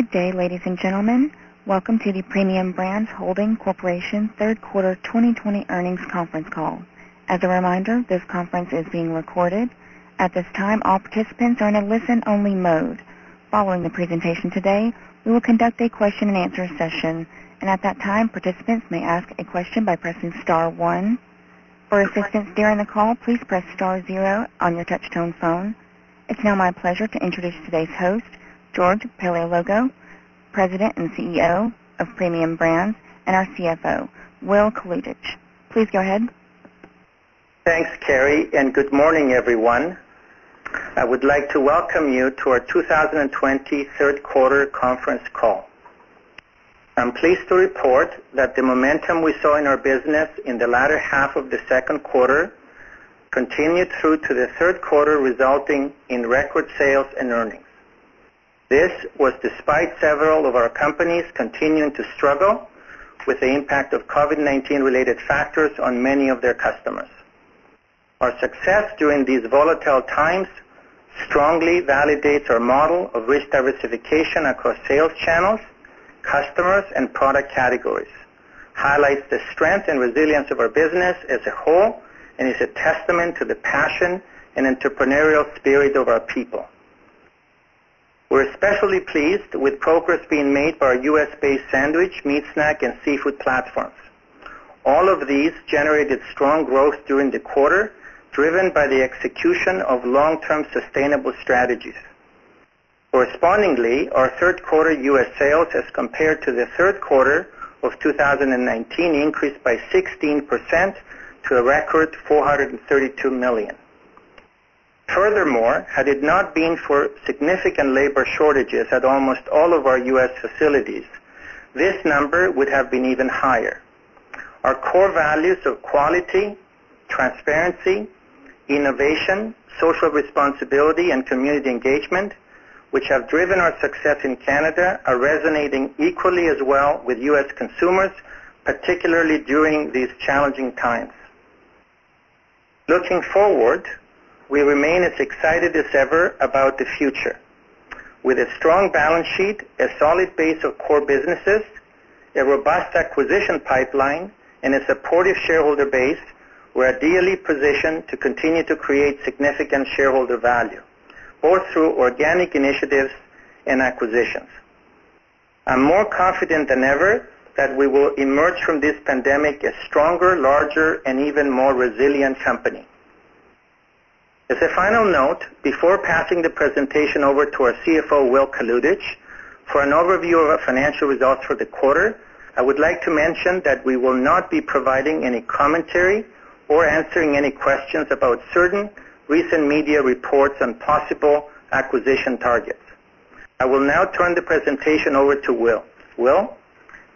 Good day, ladies and gentlemen. Welcome to the Premium Brands Holding Corporation third quarter 2020 earnings conference call. As a reminder, this conference is being recorded. At this time, all participants are in a listen-only mode. Following the presentation today, we will conduct a question and answer session, and at that time, participants may ask a question by pressing star one. For assistance during the call, please press star zero on your touch-tone phone. It's now my pleasure to introduce today's host, George Paleologou, President and CEO of Premium Brands, and our CFO, Will Kalutycz. Please go ahead. Thanks, Carrie, and good morning, everyone. I would like to welcome you to our 2020 third quarter conference call. I'm pleased to report that the momentum we saw in our business in the latter half of the second quarter continued through to the third quarter, resulting in record sales and earnings. This was despite several of our companies continuing to struggle with the impact of COVID-19 related factors on many of their customers. Our success during these volatile times strongly validates our model of risk diversification across sales channels, customers, and product categories, highlights the strength and resilience of our business as a whole, and is a testament to the passion and entrepreneurial spirit of our people. We're especially pleased with progress being made by our U.S.-based sandwich, meat snack, and seafood platforms. All of these generated strong growth during the quarter, driven by the execution of long-term sustainable strategies. Correspondingly, our third quarter U.S. sales as compared to the third quarter of 2019 increased by 16% to a record 432 million. Furthermore, had it not been for significant labor shortages at almost all of our U.S. facilities, this number would have been even higher. Our core values of quality, transparency, innovation, social responsibility, and community engagement, which have driven our success in Canada, are resonating equally as well with U.S. consumers, particularly during these challenging times. Looking forward, we remain as excited as ever about the future. With a strong balance sheet, a solid base of core businesses, a robust acquisition pipeline, and a supportive shareholder base, we're ideally positioned to continue to create significant shareholder value, both through organic initiatives and acquisitions. I'm more confident than ever that we will emerge from this pandemic a stronger, larger, and even more resilient company. As a final note, before passing the presentation over to our CFO, Will Kalutycz, for an overview of our financial results for the quarter, I would like to mention that we will not be providing any commentary or answering any questions about certain recent media reports on possible acquisition targets. I will now turn the presentation over to Will. Will?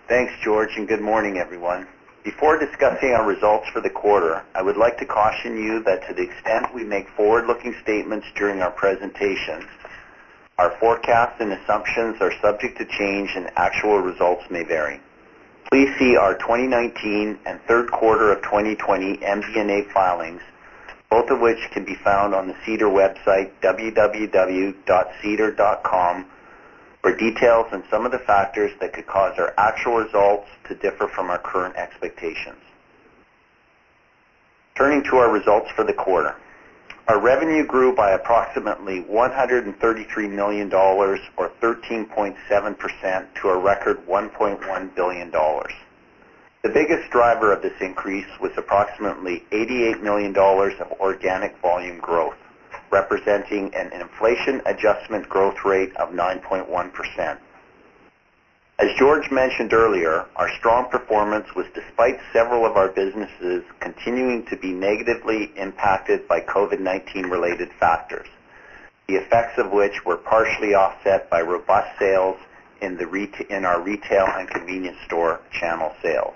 Thanks, George, and good morning, everyone. Before discussing our results for the quarter, I would like to caution you that to the extent we make forward-looking statements during our presentation, our forecasts and assumptions are subject to change and actual results may vary. Please see our 2019 and third quarter of 2020 MD&A filings, both of which can be found on the SEDAR website, www.sedar.com, for details on some of the factors that could cause our actual results to differ from our current expectations. Turning to our results for the quarter. Our revenue grew by approximately 133 million dollars or 13.7% to a record 1.1 billion dollars. The biggest driver of this increase was approximately 88 million dollars of organic volume growth, representing an inflation adjustment growth rate of 9.1%. As George mentioned earlier, our strong performance was despite several of our businesses continuing to be negatively impacted by COVID-19 related factors, the effects of which were partially offset by robust sales in, reta- in our retail and convenience store channel sales.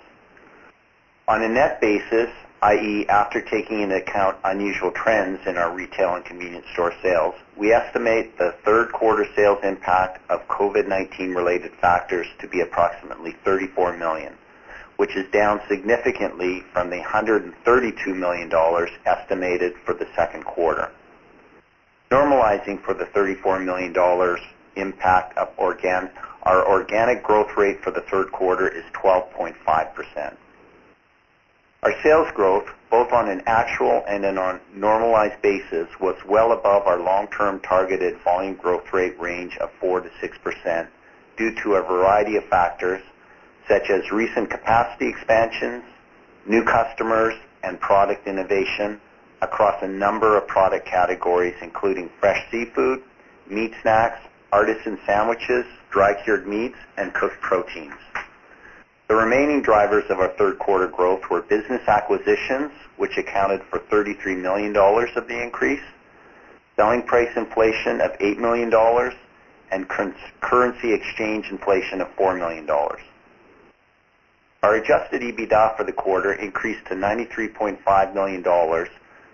On a net basis, i.e. after taking into account unusual trends in our retail and convenience store sales, we estimate the third quarter sales impact of COVID-19 related factors to be approximately 34 million, which is down significantly from the 132 million dollars estimated for the second quarter. Normalizing for the 34 million dollars impact of organ, our organic growth rate for the third quarter is 12.5%. Our sales growth, both on an actual and on a normalized basis, was well above our long-term targeted volume growth rate range of 4%-6% due to a variety of factors such as recent capacity expansions, new customers, and product innovation across a number of product categories, including fresh seafood, meat snacks, artisan sandwiches, dry-cured meats, and cooked proteins. The remaining drivers of our third quarter growth were business acquisitions, which accounted for 33 million dollars of the increase, selling price inflation of 8 million dollars, and currency exchange inflation of 4 million dollars. Our adjusted EBITDA for the quarter increased to 93.5 million dollars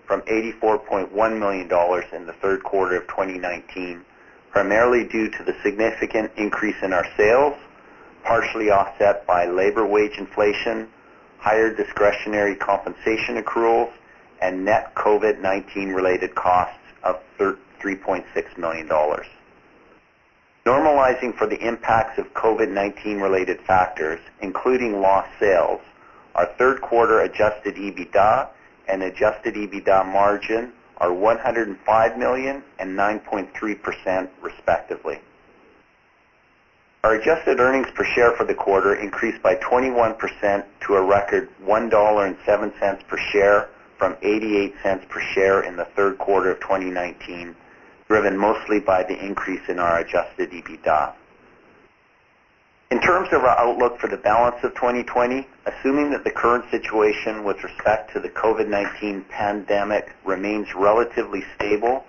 from 84.1 million dollars in the third quarter of 2019, primarily due to the significant increase in our sales partially offset by labor wage inflation, higher discretionary compensation accruals, and net COVID-19 related costs of $3.6 million. Normalizing for the impacts of COVID-19 related factors, including lost sales, our third quarter adjusted EBITDA and adjusted EBITDA margin are $105 million and 9.3% respectively. Our adjusted earnings per share for the quarter increased by 21% to a record $1.07 per share from 88 cents per share in the third quarter of 2019, driven mostly by the increase in our adjusted EBITDA. In terms of our outlook for the balance of 2020, assuming that the current situation with respect to the COVID-19 pandemic remains relatively stable,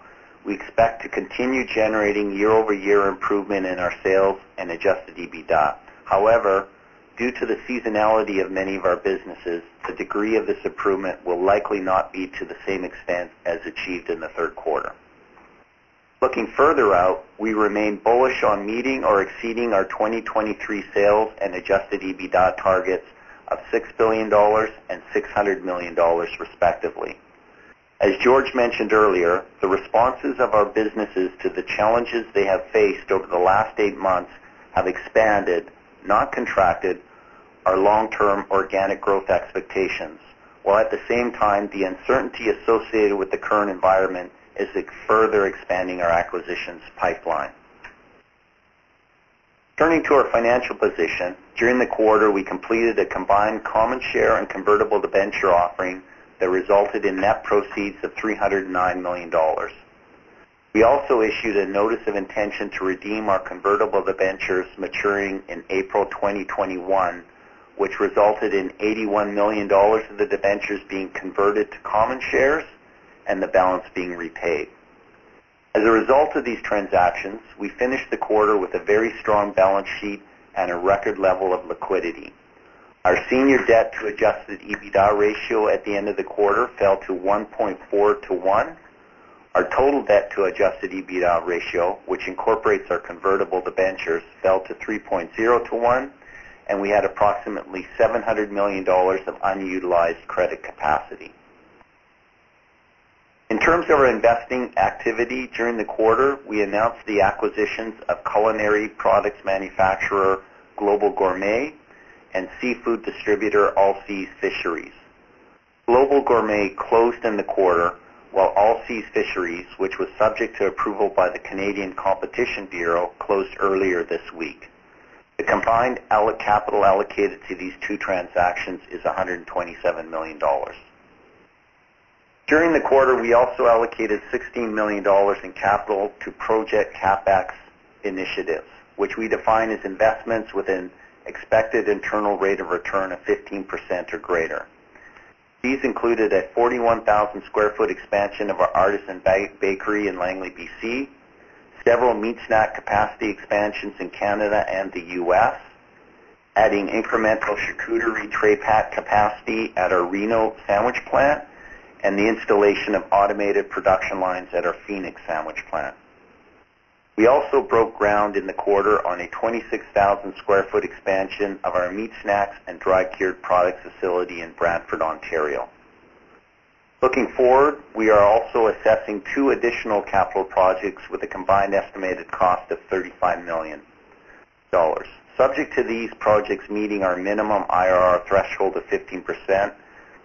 we expect to continue generating year-over-year improvement in our sales and adjusted EBITDA. However, due to the seasonality of many of our businesses, the degree of this improvement will likely not be to the same extent as achieved in the third quarter. Looking further out, we remain bullish on meeting or exceeding our 2023 sales and adjusted EBITDA targets of $6 billion and $600 million respectively. As George mentioned earlier, the responses of our businesses to the challenges they have faced over the last eight months have expanded, not contracted, our long-term organic growth expectations, while at the same time, the uncertainty associated with the current environment is further expanding our acquisitions pipeline. Turning to our financial position, during the quarter, we completed a combined common share and convertible debenture offering that resulted in net proceeds of $309 million. We also issued a notice of intention to redeem our convertible debentures maturing in April 2021, which resulted in $81 million of the debentures being converted to common shares and the balance being repaid. As a result of these transactions, we finished the quarter with a very strong balance sheet and a record level of liquidity. Our senior debt to adjusted EBITDA ratio at the end of the quarter fell to 1.4 to 1. Our total debt to adjusted EBITDA ratio, which incorporates our convertible debentures, fell to 3.0 to 1, and we had approximately $700 million of unutilized credit capacity. In terms of our investing activity during the quarter, we announced the acquisitions of culinary products manufacturer Global Gourmet and seafood distributor Allseas Fisheries. Global Gourmet closed in the quarter, while Allseas Fisheries, which was subject to approval by the Canadian Competition Bureau, closed earlier this week. The combined capital allocated to these two transactions is $127 million. During the quarter, we also allocated $16 million in capital to project CapEx initiatives, which we define as investments within expected internal rate of return of 15% or greater. These included a 41,000 square foot expansion of our artisan bakery in Langley, BC, several meat snack capacity expansions in Canada and the U.S., adding incremental charcuterie tray pack capacity at our Reno sandwich plant, and the installation of automated production lines at our Phoenix sandwich plant. We also broke ground in the quarter on a 26,000 square foot expansion of our meat snacks and dry cured products facility in Brantford, Ontario. Looking forward, we are also assessing two additional capital projects with a combined estimated cost of $35 million. Subject to these projects meeting our minimum IRR threshold of 15%,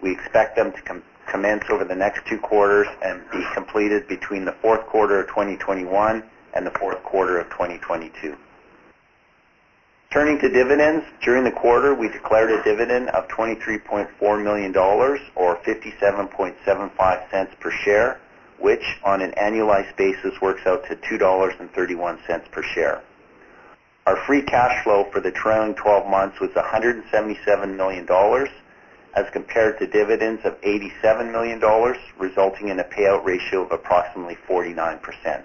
we expect them to com- commence over the next two quarters and be completed between the fourth quarter of 2021 and the fourth quarter of 2022. Turning to dividends, during the quarter, we declared a dividend of $23.4 million or 57.75 cents per share, which on an annualized basis works out to $2.31 per share. Our free cash flow for the trailing 12 months was $177 million as compared to dividends of $87 million, resulting in a payout ratio of approximately 49%.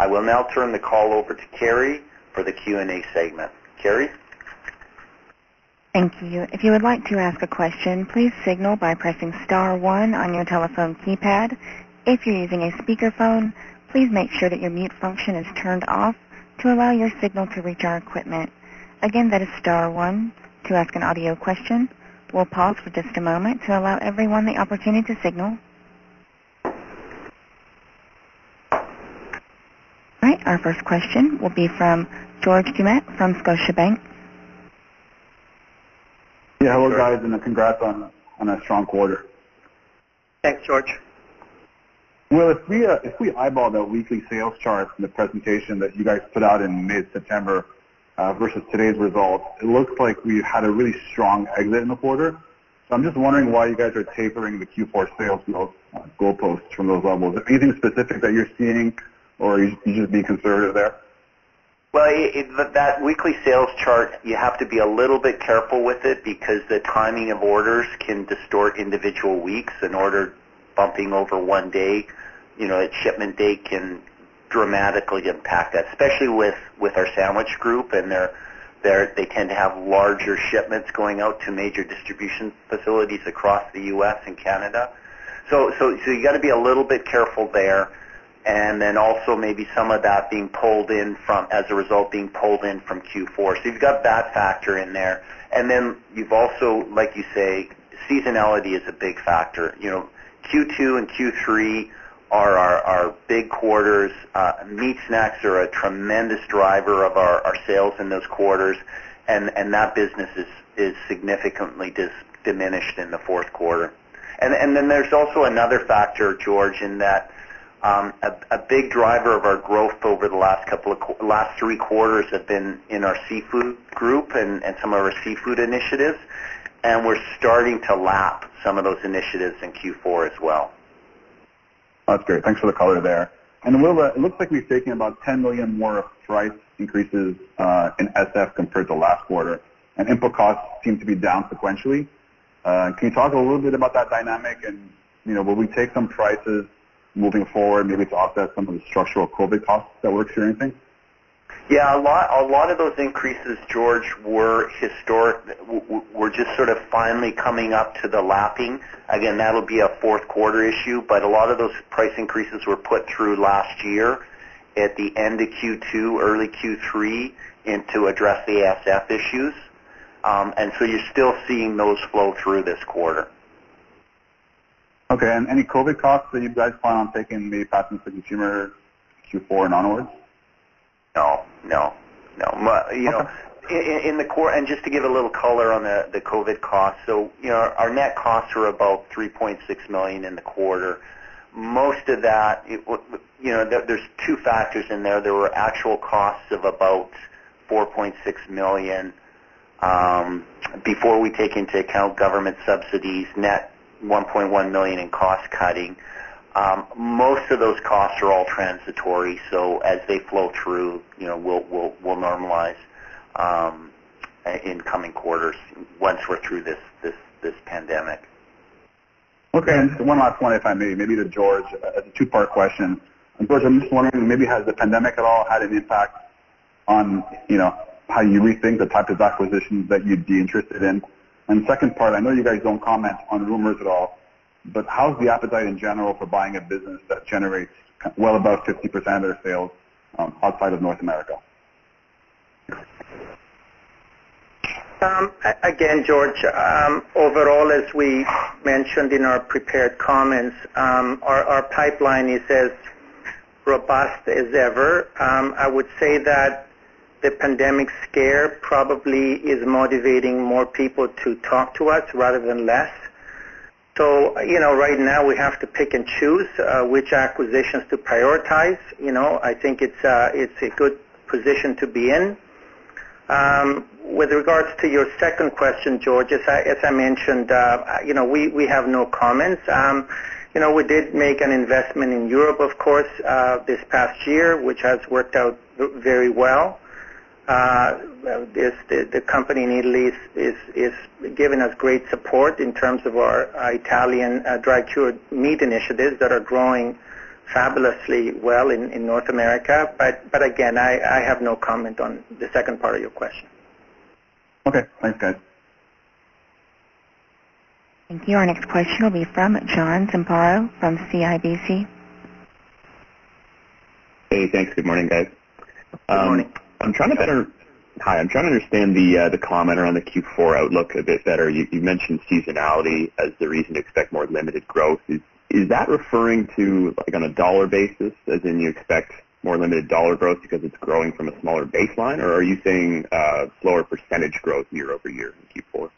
I will now turn the call over to Carrie for the Q&A segment. Carrie? Thank you. If you would like to ask a question, please signal by pressing star one on your telephone keypad. If you're using a speakerphone, please make sure that your mute function is turned off to allow your signal to reach our equipment. Again, that is star one to ask an audio question. We'll pause for just a moment to allow everyone the opportunity to signal. Right, our first question will be from George Doumet from Scotiabank. Yeah, hello guys, and congrats on on a strong quarter. Thanks, George. Well, if we uh, if we eyeball the weekly sales chart from the presentation that you guys put out in mid-September uh, versus today's results, it looks like we had a really strong exit in the quarter. So I'm just wondering why you guys are tapering the Q4 sales growth uh, goalposts from those levels. Is there anything specific that you're seeing or you, you just be conservative there? Well, it, it, that weekly sales chart, you have to be a little bit careful with it because the timing of orders can distort individual weeks. An order bumping over one day, you know, at shipment date can dramatically impact that, especially with, with our sandwich group and their they tend to have larger shipments going out to major distribution facilities across the U.S. and Canada. So, so, so you got to be a little bit careful there and then also maybe some of that being pulled in from, as a result, being pulled in from Q4. So you've got that factor in there. And then you've also, like you say, seasonality is a big factor. You know, Q2 and Q3 are our, our big quarters. Uh, meat snacks are a tremendous driver of our, our sales in those quarters, and, and that business is, is significantly dis, diminished in the fourth quarter. And, and then there's also another factor, George, in that um, a, a big driver of our growth over the last couple of last three quarters have been in our seafood group and, and some of our seafood initiatives, and we're starting to lap some of those initiatives in Q4 as well. That's great. Thanks for the color there. And Will, it looks like we've taken about 10 million more price increases uh, in SF compared to last quarter, and input costs seem to be down sequentially. Uh, can you talk a little bit about that dynamic? And you know, will we take some prices moving forward, maybe to offset some of the structural COVID costs that we're experiencing? Yeah, a lot, a lot of those increases, George, were historic. Were just sort of finally coming up to the lapping. Again, that'll be a fourth quarter issue, but a lot of those price increases were put through last year at the end of Q2, early Q3, in to address the ASF issues. Um, and so you're still seeing those flow through this quarter. Okay. And any COVID costs that you guys plan on taking, maybe passing to consumer Q4 and onwards? No, no, no. You know, in, in the core, and just to give a little color on the the COVID costs. So, you know, our, our net costs are about 3.6 million in the quarter. Most of that, it, you know, there, there's two factors in there. There were actual costs of about 4.6 million um, before we take into account government subsidies. Net 1.1 million in cost cutting. Um, most of those costs are all transitory, so as they flow through, you know, we'll we'll, we'll normalize um, in coming quarters once we're through this this this pandemic. Okay, and one last one, if I may, maybe to George, as a two-part question. And George, I'm just wondering, maybe has the pandemic at all had an impact on, you know, how you rethink the type of acquisitions that you'd be interested in? And second part, I know you guys don't comment on rumors at all, but how's the appetite in general for buying a business that generates well above 50% of their sales um, outside of North America? Um, again, George, um, overall, as we mentioned in our prepared comments, um, our, our, pipeline is as robust as ever. Um, I would say that the pandemic scare probably is motivating more people to talk to us rather than less. So, you know, right now we have to pick and choose uh, which acquisitions to prioritize. You know, I think it's uh, it's a good position to be in. Um, with regards to your second question, George, as I, as I mentioned, uh, you know, we, we have no comments. Um, you know, we did make an investment in Europe, of course, uh, this past year, which has worked out very well. Uh, this, the, the company in Italy is, is, is giving us great support in terms of our uh, Italian uh, dry cured meat initiatives that are growing fabulously well in, in North America. But, but again, I, I have no comment on the second part of your question. Okay. Thanks, guys. Thank you. Our next question will be from John Zamparo from CIBC. Hey, thanks. Good morning, guys. Good morning. Um, I'm trying to better. Hi, I'm trying to understand the uh, the comment around the Q4 outlook a bit better. You, you mentioned seasonality as the reason to expect more limited growth. Is is that referring to like on a dollar basis, as in you expect more limited dollar growth because it's growing from a smaller baseline, or are you saying uh, slower percentage growth year over year in Q4?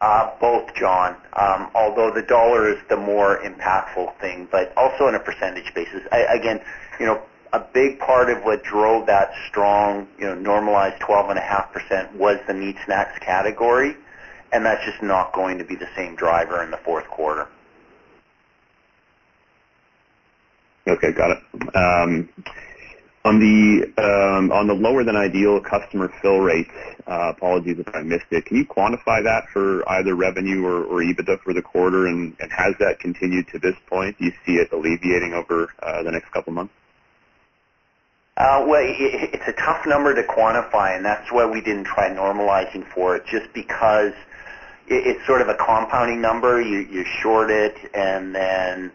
Uh, both, John. Um, although the dollar is the more impactful thing, but also on a percentage basis. I, again, you know, a big part of what drove that strong, you know, normalized 12.5% was the meat snacks category, and that's just not going to be the same driver in the fourth quarter. Okay, got it. Um, on the um, on the lower than ideal customer fill rates, uh, apologies if I missed it. Can you quantify that for either revenue or, EBITDA for the quarter, and, has that continued to this point? Do you see it alleviating over uh, the next couple months? Uh, well, it, it's a tough number to quantify, and that's why we didn't try normalizing for it, just because it, it's sort of a compounding number. You, you short it, and then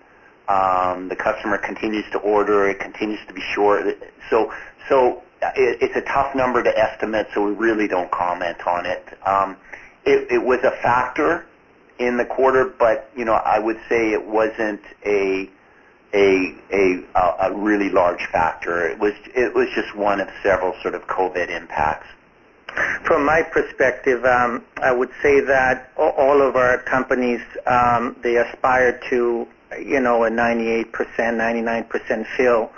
um, the customer continues to order. It continues to be short. So, so it, it's a tough number to estimate. So we really don't comment on it. Um, it, it was a factor in the quarter, but you know, I would say it wasn't a a a, a really large factor. It was it was just one of several sort of COVID impacts. From my perspective, um, I would say that all of our companies um, they aspire to you know, a 98%, 99% fill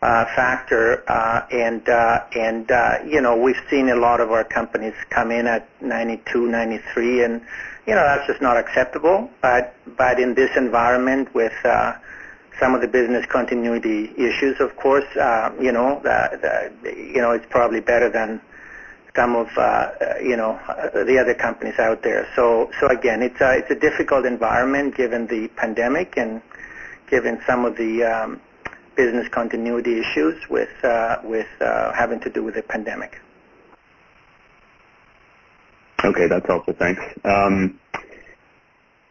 uh, factor, uh, and uh, and uh, you know we've seen a lot of our companies come in at 92, 93, and you know that's just not acceptable. But but in this environment with uh, some of the business continuity issues, of course, uh, you know the, the, you know it's probably better than some of uh, you know the other companies out there. So so again, it's a it's a difficult environment given the pandemic and given some of the um, business continuity issues with uh, with uh, having to do with the pandemic. Okay, that's helpful. Thanks. Um,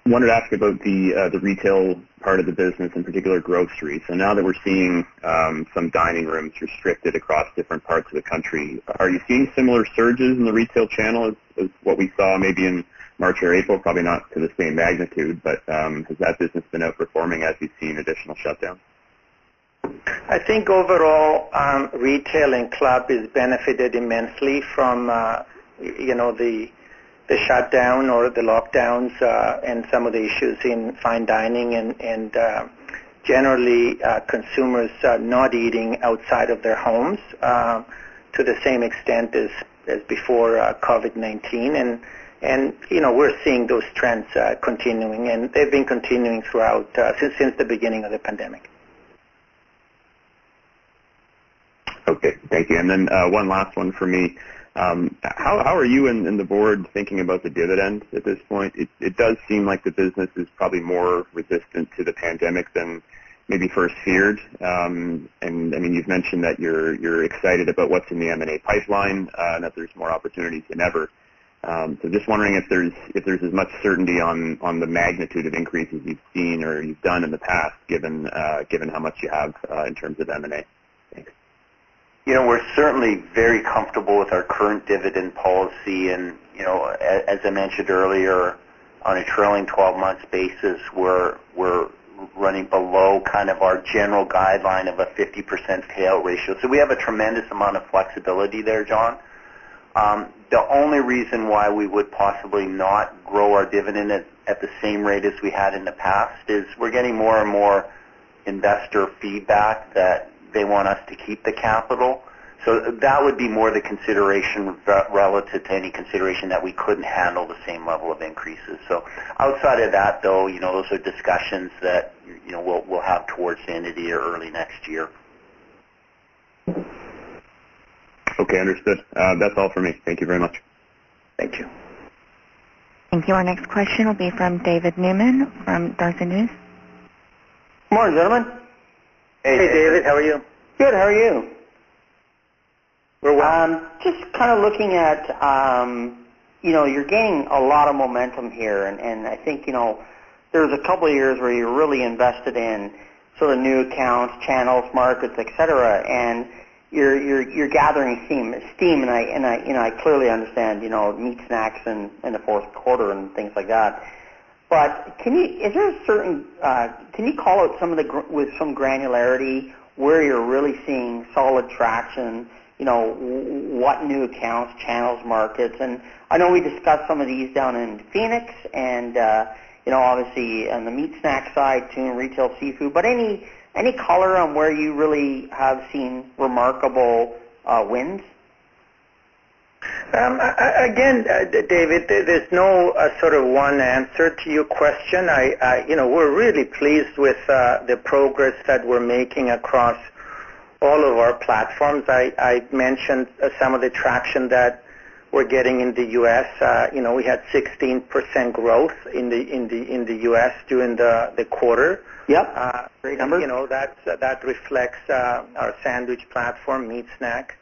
wanted to ask about the uh, the retail part of the business, in particular grocery. So now that we're seeing um, some dining rooms restricted across different parts of the country, are you seeing similar surges in the retail channel as, as what we saw maybe in March or April? Probably not to the same magnitude, but um, has that business been outperforming as you've seen additional shutdowns? I think overall, um, retail and club is benefited immensely from, uh, you know, the the shutdown or the lockdowns uh, and some of the issues in fine dining and, and uh, generally uh, consumers uh, not eating outside of their homes uh, to the same extent as, as before uh, COVID-19. And, and, you know, we're seeing those trends uh, continuing, and they've been continuing throughout, uh, since, since the beginning of the pandemic. Okay, thank you. And then uh, one last one for me. Um, how, how are you and, and the board thinking about the dividend at this point? It, it does seem like the business is probably more resistant to the pandemic than maybe first feared. Um, and I mean, you've mentioned that you're you're excited about what's in the M&A pipeline uh, and that there's more opportunities than ever. Um, so just wondering if there's if there's as much certainty on on the magnitude of increases you've seen or you've done in the past, given uh, given how much you have uh, in terms of M&A. You know, we're certainly very comfortable with our current dividend policy, and you know, as I mentioned earlier, on a trailing 12 months basis, we're we're running below kind of our general guideline of a 50% payout ratio. So we have a tremendous amount of flexibility there, John. Um, the only reason why we would possibly not grow our dividend at, at the same rate as we had in the past is we're getting more and more investor feedback that they want us to keep the capital. So that would be more the consideration relative to any consideration that we couldn't handle the same level of increases. So outside of that, though, you know, those are discussions that you know we'll we'll have towards the end of the year, early next year. Okay, understood. Uh, that's all for me. Thank you very much. Thank you. Thank you. Our next question will be from David Newman from Darcy News. Good morning, gentlemen. Hey, hey David. How are you? Good. How are you? We're well. Um, just kind of looking at, um, you know, you're gaining a lot of momentum here, and, and I think, you know, there's a couple of years where you're really invested in sort of new accounts, channels, markets, et cetera, and you're you're you're gathering steam, steam, and I and I you know I clearly understand you know meat snacks in in the fourth quarter and things like that. But can you is there a certain uh, can you call out some of the with some granularity where you're really seeing solid traction? You know what new accounts, channels, markets, and I know we discussed some of these down in Phoenix, and uh, you know obviously on the meat snack side, tuna, retail, seafood. But any any color on where you really have seen remarkable uh, wins? Um, again, uh, David, there's no uh, sort of one answer to your question. I, I you know, we're really pleased with uh, the progress that we're making across all of our platforms. I, I mentioned uh, some of the traction that we're getting in the U.S. Uh, you know, we had 16% growth in the in the in the U.S. during the the quarter. Yep. Uh, Great number. You know, that that reflects uh, our sandwich platform, meat snack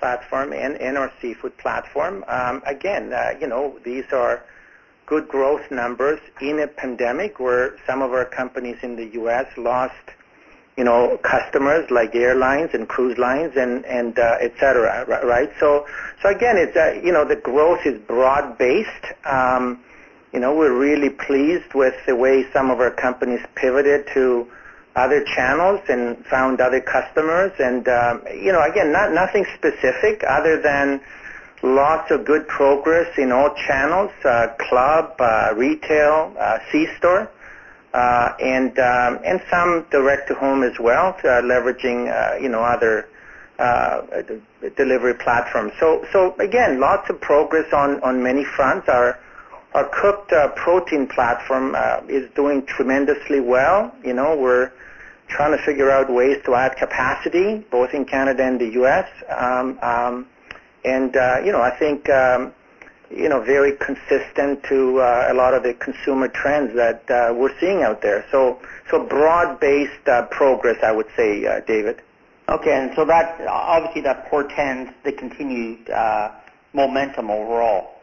platform, and, and our seafood platform. Um, again, uh, you know, these are good growth numbers in a pandemic where some of our companies in the U.S. lost, you know, customers like airlines and cruise lines and and uh, et cetera, right? So so again, it's uh, you know the growth is broad based. Um, you know, we're really pleased with the way some of our companies pivoted to other channels and found other customers. And, um, you know, again, not, nothing specific other than lots of good progress in all channels, uh, club, uh, retail, uh, C-store, uh, and, um, and some direct-to-home as well, uh, leveraging, uh, you know, other uh, delivery platforms. So, so again, lots of progress on, on many fronts. Our our cooked uh, protein platform uh, is doing tremendously well. You know, we're trying to figure out ways to add capacity, both in Canada and the U.S. Um, um, and uh, you know, I think um, you know very consistent to uh, a lot of the consumer trends that uh, we're seeing out there. So, so broad-based uh, progress, I would say, uh, David. Okay, and so that obviously that portends the continued uh, momentum overall.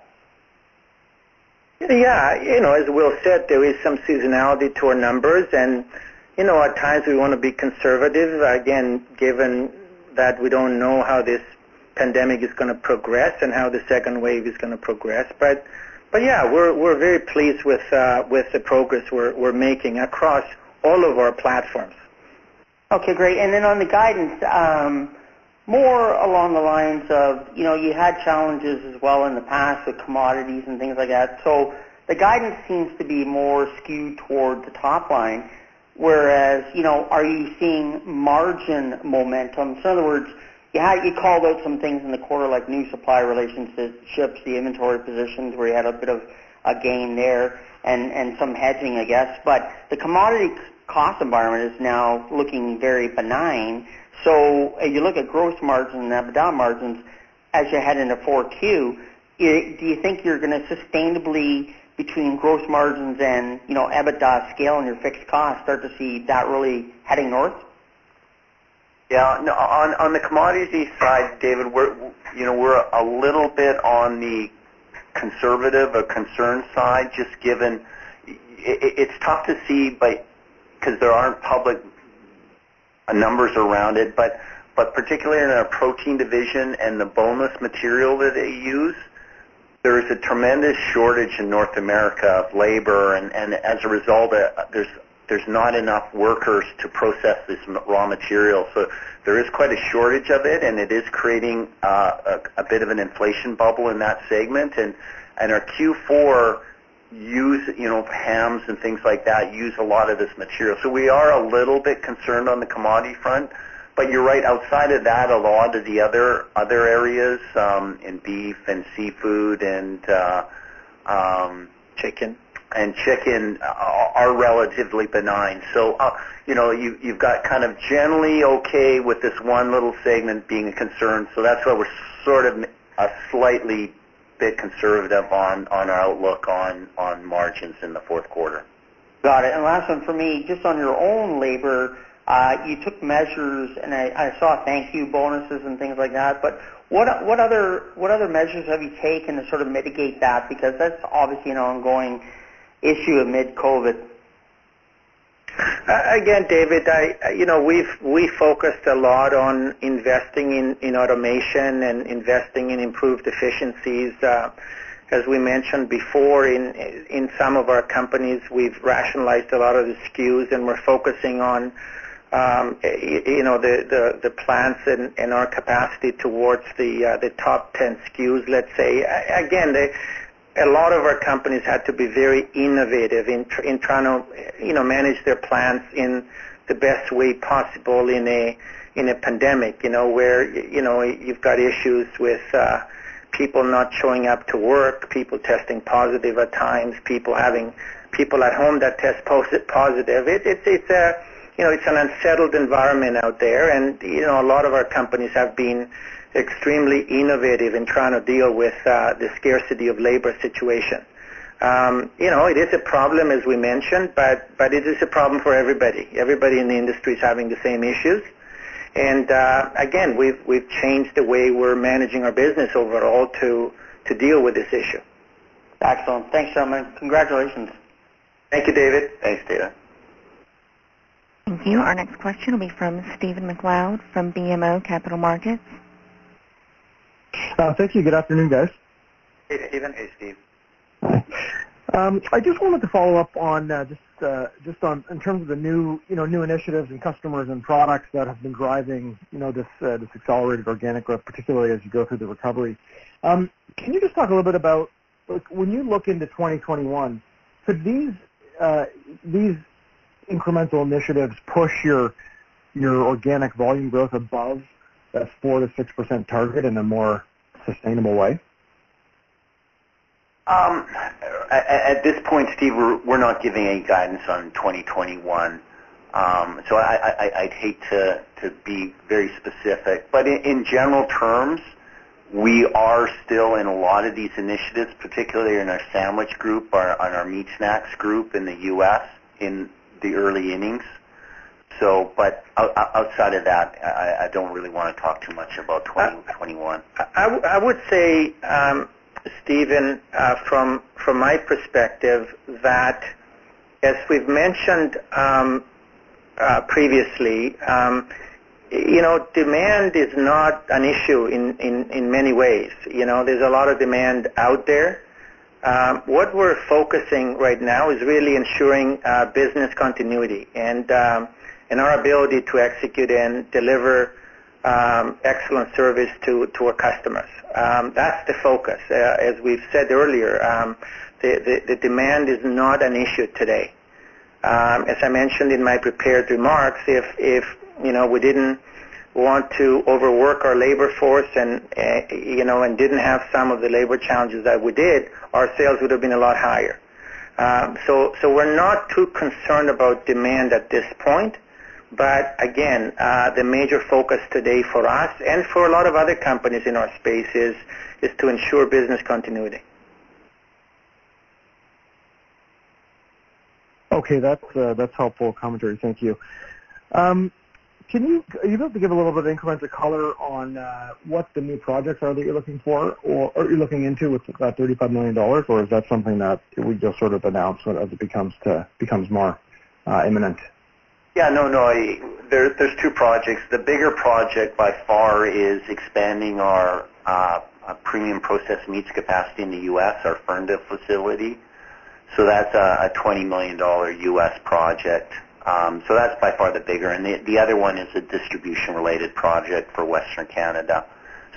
Yeah, you know, as Will said, there is some seasonality to our numbers, and you know, at times we want to be conservative. Again, given that we don't know how this pandemic is going to progress and how the second wave is going to progress, but but yeah, we're we're very pleased with uh, with the progress we're we're making across all of our platforms. Okay, great. And then on the guidance, um, more along the lines of, you know, you had challenges as well in the past with commodities and things like that. So the guidance seems to be more skewed toward the top line, whereas, you know, are you seeing margin momentum? So in other words, you had you called out some things in the quarter like new supply relationships, the inventory positions where you had a bit of a gain there, and and some hedging, I guess. But the commodity cost environment is now looking very benign. So you look at gross margins and EBITDA margins as you head into 4Q, do you think you're going to sustainably between gross margins and, you know, EBITDA scale and your fixed costs, start to see that really heading north? Yeah. No, on on the commodity side, David, we're you know we're a little bit on the conservative or concerned side, just given it, it's tough to see, but because there aren't public numbers around it, but but particularly in our protein division and the boneless material that they use, there is a tremendous shortage in North America of labor, and, and as a result, uh, there's there's not enough workers to process this raw material. So there is quite a shortage of it, and it is creating uh, a, a bit of an inflation bubble in that segment. And and our Q4 use you know hams and things like that use a lot of this material. So we are a little bit concerned on the commodity front. But you're right. Outside of that, a lot of the other other areas um, in beef and seafood and uh, um, chicken and chicken are relatively benign. So, uh, you know, you, you've got kind of generally okay with this one little segment being a concern. So that's why we're sort of a slightly bit conservative on, our outlook on, margins in the fourth quarter. Got it. And last one for me, just on your own labor, uh, you took measures, and I, saw thank you bonuses and things like that. But what other measures have you taken to sort of mitigate that? Because that's obviously an ongoing issue amid COVID. Uh, again, David, I, you know, we've we focused a lot on investing in, in automation and investing in improved efficiencies. Uh, as we mentioned before, in in some of our companies, we've rationalized a lot of the SKUs, and we're focusing on um, you know, the, the, the plants and, and our capacity towards the, uh, the top 10 SKUs, let's say. Again, they, a lot of our companies had to be very innovative in, tr- in trying to, you know, manage their plants in the best way possible in a, in a pandemic, you know, where, you know, you've got issues with, uh, people not showing up to work, people testing positive at times, people having people at home that test positive. It, it's, it's a, you know, it's an unsettled environment out there, and you know, a lot of our companies have been extremely innovative in trying to deal with uh, the scarcity of labor situation. Um, you know, it is a problem, as we mentioned, but but it is a problem for everybody. Everybody in the industry is having the same issues. And uh, again, we've we've changed the way we're managing our business overall to to deal with this issue. Excellent. Thanks, gentlemen. Congratulations. Thank you, David. Thanks, David. Thank you. Our next question will be from Stephen MacLeod from BMO Capital Markets. Uh, thank you. Good afternoon, guys. Hey, Stephen. Hey, Steve. Um, I just wanted to follow up on uh, just uh, just on in terms of the new you know new initiatives and customers and products that have been driving you know this uh, this accelerated organic growth, particularly as you go through the recovery. Um, can you just talk a little bit about like, when you look into 2021? Could these uh, these incremental initiatives push your your organic volume growth above that 4 to 6% target in a more sustainable way? Um, at, this point, Steve, we're, we're not giving any guidance on 2021. Um, so I, I, would hate to, to be very specific. But in, in general terms, we are still in a lot of these initiatives, particularly in our sandwich group, our, on our meat snacks group in the U.S., in the early innings. So, but outside of that, I, I don't really want to talk too much about 2021. I, I, w- I would say, um, Stephen, uh, from from my perspective, that as we've mentioned um, uh, previously, um, you know, demand is not an issue in, in, in many ways. You know, there's a lot of demand out there. Um, what we're focusing right now is really ensuring uh, business continuity and um, and our ability to execute and deliver um, excellent service to to our customers. Um, that's the focus. Uh, as we've said earlier, um, the, the, the demand is not an issue today. Um, as I mentioned in my prepared remarks, if if you know we didn't want to overwork our labor force and uh, you know and didn't have some of the labor challenges that we did, our sales would have been a lot higher. Um, so so we're not too concerned about demand at this point. But again, uh, the major focus today for us and for a lot of other companies in our space is is to ensure business continuity. Okay, that's uh, that's helpful commentary. Thank you. Um, can you are you able to give a little bit of incremental color on uh, what the new projects are that you're looking for, or, or you're looking into with that $35 million, or is that something that we just sort of announce as it becomes to becomes more uh, imminent? Yeah, no, no. I, there, there's two projects. The bigger project by far is expanding our uh, premium processed meats capacity in the U.S., our Ferndale facility. So that's a, a $20 million U.S. project. Um, so that's by far the bigger, and the, the other one is a distribution-related project for Western Canada.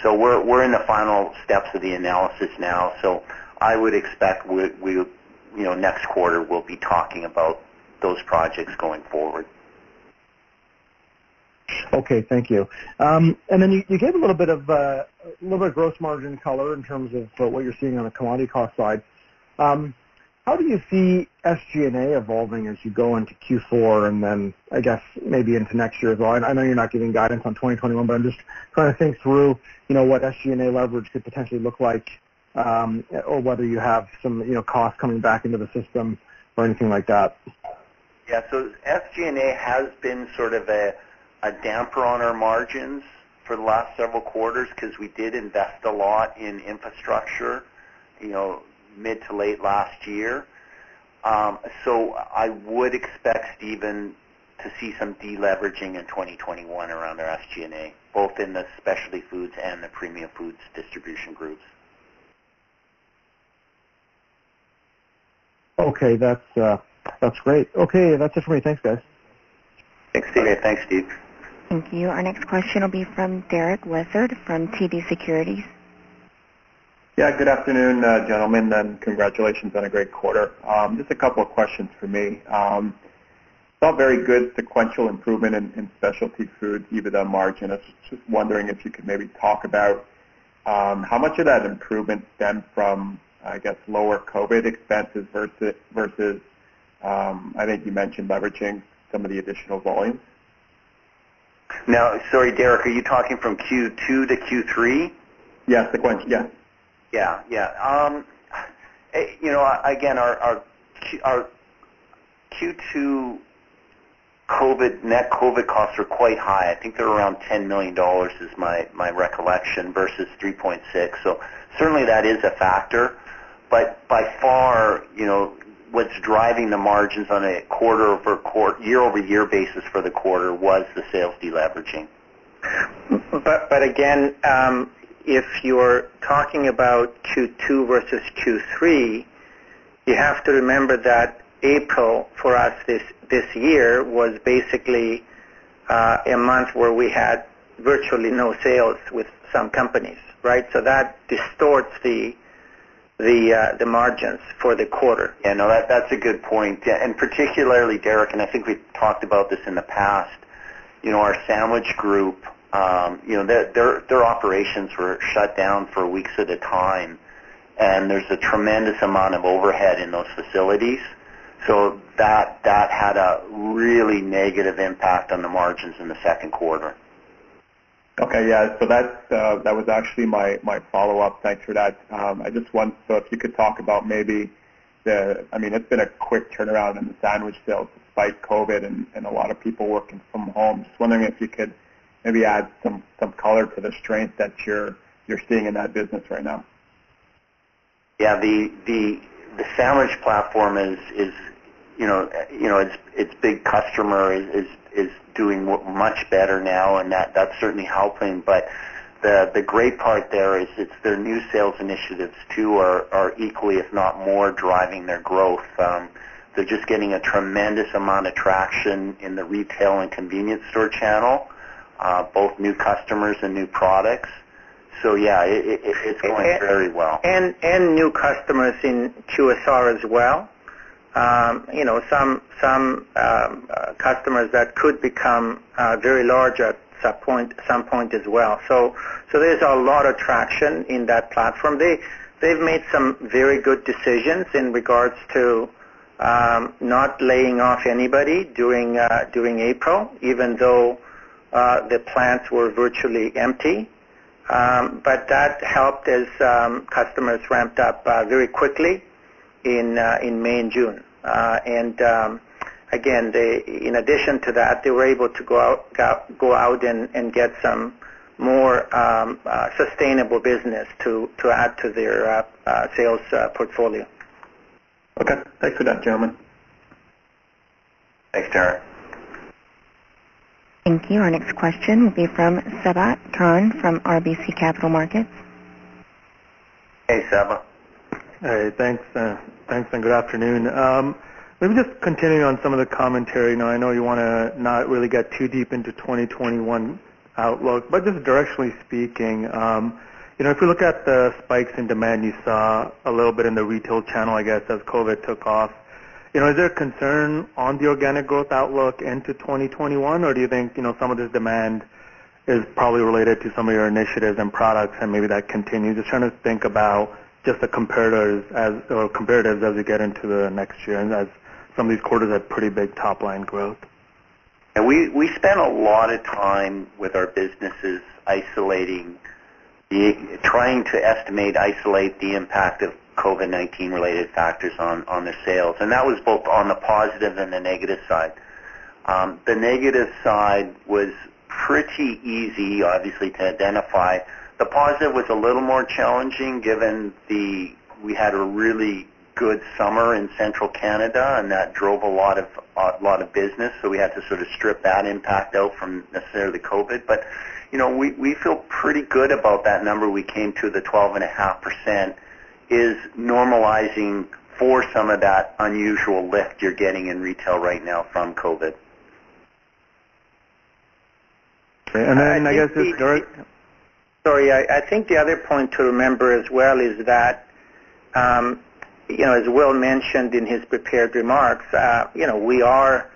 So we're we're in the final steps of the analysis now. So I would expect we, we you know next quarter we'll be talking about those projects going forward. Okay, thank you. Um, and then you, you gave a little bit of uh, a little bit of gross margin color in terms of uh, what you're seeing on the commodity cost side. Um, how do you see SG&A evolving as you go into Q4 and then I guess maybe into next year as well? I know you're not giving guidance on 2021, but I'm just trying to think through, you know, what SG&A leverage could potentially look like, um, or whether you have some, you know, costs coming back into the system or anything like that. Yeah. So SG&A has been sort of a a damper on our margins for the last several quarters because we did invest a lot in infrastructure, you know, mid to late last year. Um, so I would expect, Stephen, to see some deleveraging in 2021 around our SG&A, both in the specialty foods and the premium foods distribution groups. Okay, that's uh, that's great. Okay, that's it for me. Thanks, guys. Thanks, Steve. Thanks, Steve. Thank you. Our next question will be from Derek Lessard from TD Securities. Yeah, good afternoon, uh, gentlemen, and congratulations on a great quarter. Um, just a couple of questions for me. Um, saw very good sequential improvement in, specialty foods EBITDA margin. I was just wondering if you could maybe talk about um, how much of that improvement stemmed from, I guess, lower COVID expenses versus, versus um, I think you mentioned leveraging some of the additional volumes. Now, sorry, Derek, are you talking from Q2 to Q3? Yeah, sequential. Yeah. Yeah, yeah. Um, eh, you know, again, our our our Q2 COVID net COVID costs are quite high. I think they're around $10 million is my my recollection versus 3.6. So certainly that is a factor, but by far, you know, what's driving the margins on a quarter-over-quarter, year-over-year basis for the quarter was the sales deleveraging. But but again, um, if you're talking about Q2 versus Q3, you have to remember that April for us this this year was basically uh, a month where we had virtually no sales with some companies, right? So that distorts the the uh, the margins for the quarter. Yeah, no, that that's a good point, and particularly Derek, and I think we've talked about this in the past. You know, our sandwich group, um, you know, their their their operations were shut down for weeks at a time, and there's a tremendous amount of overhead in those facilities. So that that had a really negative impact on the margins in the second quarter. Okay, yeah. So that uh, that was actually my my follow up. Thanks for that. Um, I just want so if you could talk about maybe the. I mean, it's been a quick turnaround in the sandwich sales despite COVID and, and a lot of people working from home. Just wondering if you could maybe add some some color to the strength that you're you're seeing in that business right now. Yeah, the the the sandwich platform is is you know you know its its big customer is is, is doing much better now, and that that's certainly helping. But the the great part there is it's their new sales initiatives too are are equally, if not more, driving their growth. Um, they're just getting a tremendous amount of traction in the retail and convenience store channel, uh, both new customers and new products. So yeah, it, it, it's going and, very well. And and new customers in QSR as well um, you know, some some um, uh, customers that could become uh, very large at some point some point as well. So so there's a lot of traction in that platform. They they've made some very good decisions in regards to um, not laying off anybody during uh, during April, even though uh, the plants were virtually empty. Um, but that helped as um, customers ramped up uh, very quickly in uh, in May and June. Uh, and um, again, they, in addition to that, they were able to go out, go out and, and get some more um, uh, sustainable business to, to add to their uh, uh, sales uh, portfolio. Okay. Thanks for that, gentlemen. Thanks, Darren. Thank you. Our next question will be from Sabahat Khan from RBC Capital Markets. Hey, Saba. Hey, thanks. Uh, thanks, and good afternoon. Um, maybe just continuing on some of the commentary. Know, I know you want to not really get too deep into 2021 outlook, but just directionally speaking, um, you know, if we look at the spikes in demand you saw a little bit in the retail channel, I guess, as COVID took off, you know, is there concern on the organic growth outlook into 2021, or do you think, you know, some of this demand is probably related to some of your initiatives and products, and maybe that continues? Just trying to think about just the comparators as or comparatives as we get into the next year, and as some of these quarters had pretty big top line growth. And we we spent a lot of time with our businesses isolating trying to estimate isolate the impact of COVID-19 related factors on on their sales, and that was both on the positive and the negative side. Um, the negative side was pretty easy, obviously, to identify. The positive was a little more challenging given the we had a really good summer in central Canada, and that drove a lot of a lot of business. So we had to sort of strip that impact out from necessarily COVID. But you know, we we feel pretty good about that number. We came to the 12.5 percent is normalizing for some of that unusual lift you're getting in retail right now from COVID. And then I, I guess it's Sorry, I, I, think the other point to remember as well is that, um, you know, as Will mentioned in his prepared remarks, uh, you know, we are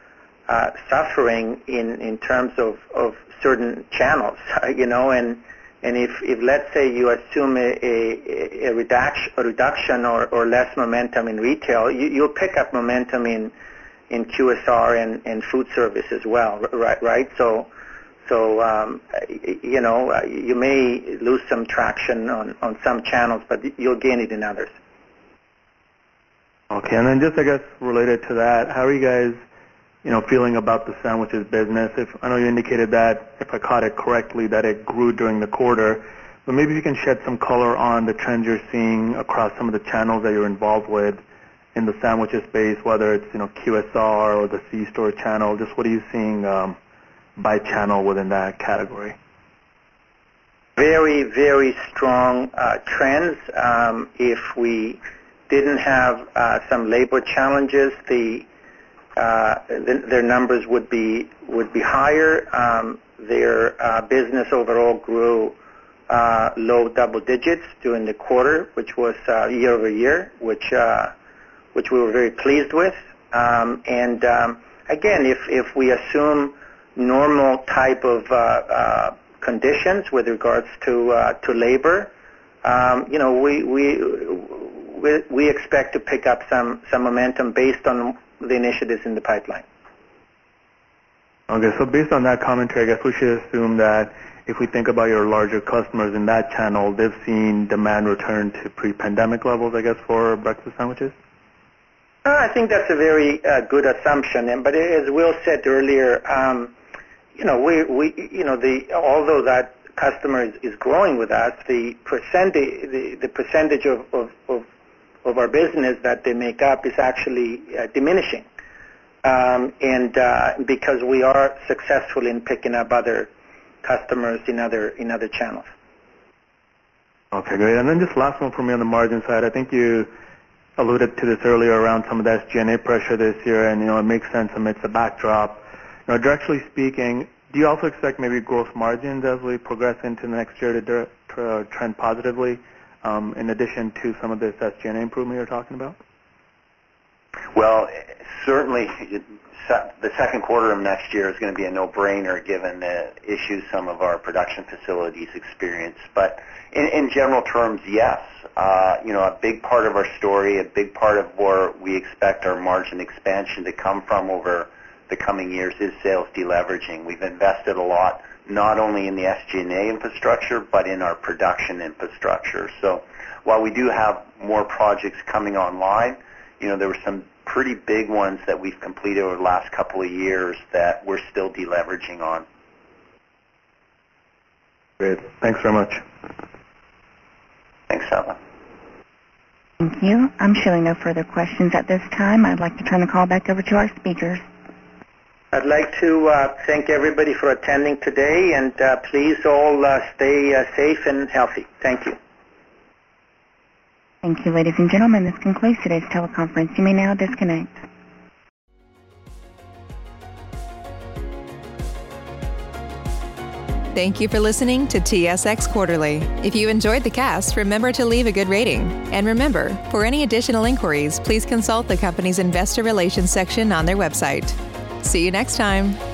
uh, suffering in, in terms of, of certain channels, you know, and and if, if let's say you assume a, a, a, reduction, a reduction or, or less momentum in retail, you, you'll pick up momentum in in QSR and, and food service as well, right? Right. So so, um, you know, you may lose some traction on, on some channels, but you'll gain it in others. Okay, and then just, I guess, related to that, how are you guys, you know, feeling about the sandwiches business? If I know you indicated that, if I caught it correctly, that it grew during the quarter, but maybe you can shed some color on the trends you're seeing across some of the channels that you're involved with in the sandwiches space, whether it's, you know, QSR or the C-store channel. Just what are you seeing um, by channel within that category? Very, very strong uh, trends. Um, if we didn't have uh, some labor challenges, the, uh, the, their numbers would be would be higher. Um, their uh, business overall grew uh, low double digits during the quarter, which was uh, year over year, which which we were very pleased with. Um, and um, again, if if we assume normal type of uh, uh, conditions with regards to uh, to labor, um, you know, we, we we we expect to pick up some some momentum based on the initiatives in the pipeline. Okay, so based on that commentary, I guess we should assume that if we think about your larger customers in that channel, they've seen demand return to pre-pandemic levels, I guess, for breakfast sandwiches? Uh, I think that's a very uh, good assumption. And but as Will said earlier, um, you know, we, we, you know, the, although that customer is, is growing with us, the percentage, the, the percentage of, of, of, of our business that they make up is actually uh, diminishing. Um, and uh, because we are successful in picking up other customers in other in other channels. Okay, great. And then just last one for me on the margin side. I think you alluded to this earlier around some of the SG&A pressure this year, and you know it makes sense amidst the backdrop now, directionally speaking, do you also expect maybe gross margins as we progress into the next year to trend positively, um, in addition to some of this SG&A improvement you're talking about? Well, certainly the second quarter of next year is going to be a no-brainer given the issues some of our production facilities experience. But in, general terms, yes. Uh, you know, a big part of our story, a big part of where we expect our margin expansion to come from over the coming years is sales deleveraging. We've invested a lot, not only in the SG&A infrastructure, but in our production infrastructure. So while we do have more projects coming online, you know, there were some pretty big ones that we've completed over the last couple of years that we're still deleveraging on. Great. Thanks very much. Thanks, Saba. Thank you. I'm showing no further questions at this time. I'd like to turn the call back over to our speakers. I'd like to uh, thank everybody for attending today, and uh, please all uh, stay uh, safe and healthy. Thank you. Thank you, ladies and gentlemen. This concludes today's teleconference. You may now disconnect. Thank you for listening to TSX Quarterly. If you enjoyed the cast, remember to leave a good rating. And remember, for any additional inquiries, please consult the company's investor relations section on their website. See you next time.